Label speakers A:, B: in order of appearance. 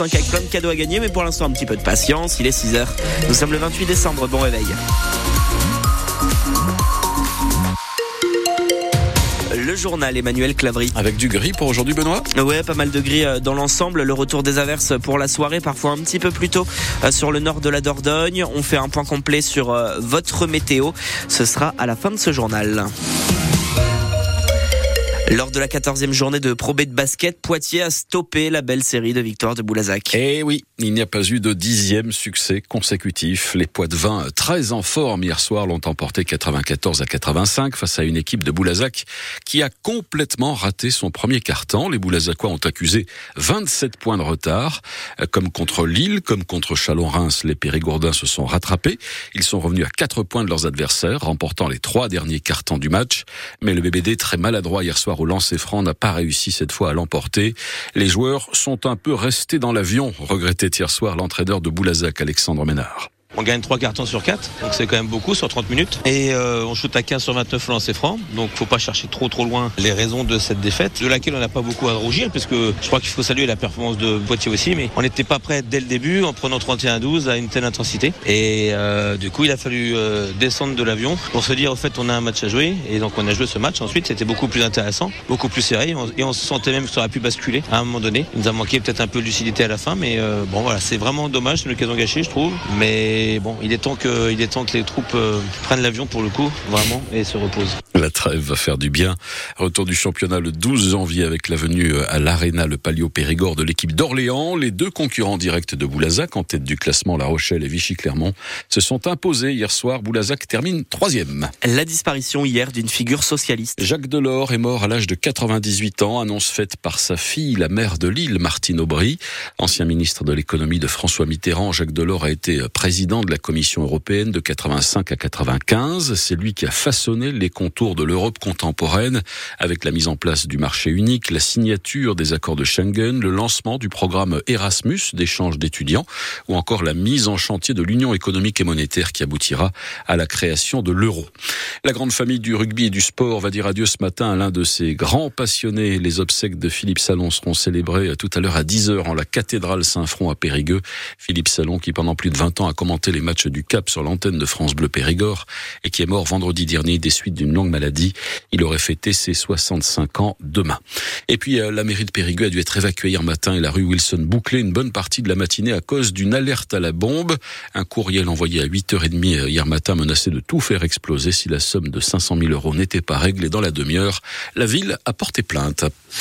A: avec plein de cadeaux à gagner, mais pour l'instant un petit peu de patience. Il est 6h. Nous sommes le 28 décembre. Bon réveil. Le journal Emmanuel Clavry.
B: Avec du gris pour aujourd'hui, Benoît?
A: Ouais, pas mal de gris euh, dans l'ensemble. Le retour des averses pour la soirée, parfois un petit peu plus tôt euh, sur le nord de la Dordogne. On fait un point complet sur euh, votre météo. Ce sera à la fin de ce journal. Lors de la 14e journée de Pro B de basket, Poitiers a stoppé la belle série de victoires de Boulazac.
B: Eh oui, il n'y a pas eu de dixième succès consécutif. Les poids de très en forme hier soir l'ont emporté 94 à 85 face à une équipe de Boulazac qui a complètement raté son premier carton. Les Boulazacois ont accusé 27 points de retard. Comme contre Lille, comme contre Chalon-Reims, les Périgourdins se sont rattrapés. Ils sont revenus à 4 points de leurs adversaires, remportant les trois derniers cartons du match. Mais le BBD, très maladroit hier soir au lancer franc n'a pas réussi cette fois à l'emporter. Les joueurs sont un peu restés dans l'avion, regrettait hier soir l'entraîneur de Boulazac, Alexandre Ménard.
C: On gagne 3 cartons sur 4, donc c'est quand même beaucoup sur 30 minutes. Et euh, on shoot à 15 sur 29 lancers francs, donc faut pas chercher trop trop loin les raisons de cette défaite, de laquelle on n'a pas beaucoup à rougir, puisque je crois qu'il faut saluer la performance de Poitiers aussi, mais on n'était pas prêt dès le début en prenant 31-12 à une telle intensité. Et euh, du coup, il a fallu euh, descendre de l'avion pour se dire, au fait, on a un match à jouer, et donc on a joué ce match. Ensuite, c'était beaucoup plus intéressant, beaucoup plus serré, et on se sentait même que ça aurait pu basculer à un moment donné. Il nous a manqué peut-être un peu de lucidité à la fin, mais bon voilà, c'est vraiment dommage, c'est une occasion gâchée, je trouve. Mais bon, il est temps que, il est temps que les troupes euh, prennent l'avion pour le coup, vraiment, et se reposent.
B: La trêve va faire du bien. Retour du championnat le 12 janvier avec la venue euh, à l'Arena, le Palio Périgord de l'équipe d'Orléans. Les deux concurrents directs de Boulazac, en tête du classement La Rochelle et Vichy-Clermont, se sont imposés hier soir. Boulazac termine troisième.
A: La disparition hier d'une figure socialiste.
B: Jacques Delors est mort à l'âge de 98 ans, annonce faite par sa fille, la maire de Lille, Martine Aubry. Ancien ministre de l'économie de François Mitterrand, Jacques Delors a été euh, de la Commission européenne de 85 à 95. C'est lui qui a façonné les contours de l'Europe contemporaine avec la mise en place du marché unique, la signature des accords de Schengen, le lancement du programme Erasmus d'échange d'étudiants ou encore la mise en chantier de l'Union économique et monétaire qui aboutira à la création de l'euro. La grande famille du rugby et du sport va dire adieu ce matin à l'un de ses grands passionnés. Les obsèques de Philippe Salon seront célébrées tout à l'heure à 10h en la cathédrale Saint-Front à Périgueux. Philippe Salon qui pendant plus de 20 ans a les matchs du Cap sur l'antenne de France Bleu Périgord et qui est mort vendredi dernier des suites d'une longue maladie. Il aurait fêté ses 65 ans demain. Et puis euh, la mairie de Périgueux a dû être évacuée hier matin et la rue Wilson bouclée une bonne partie de la matinée à cause d'une alerte à la bombe. Un courriel envoyé à 8h30 euh, hier matin menaçait de tout faire exploser si la somme de 500 000 euros n'était pas réglée dans la demi-heure. La ville a porté plainte.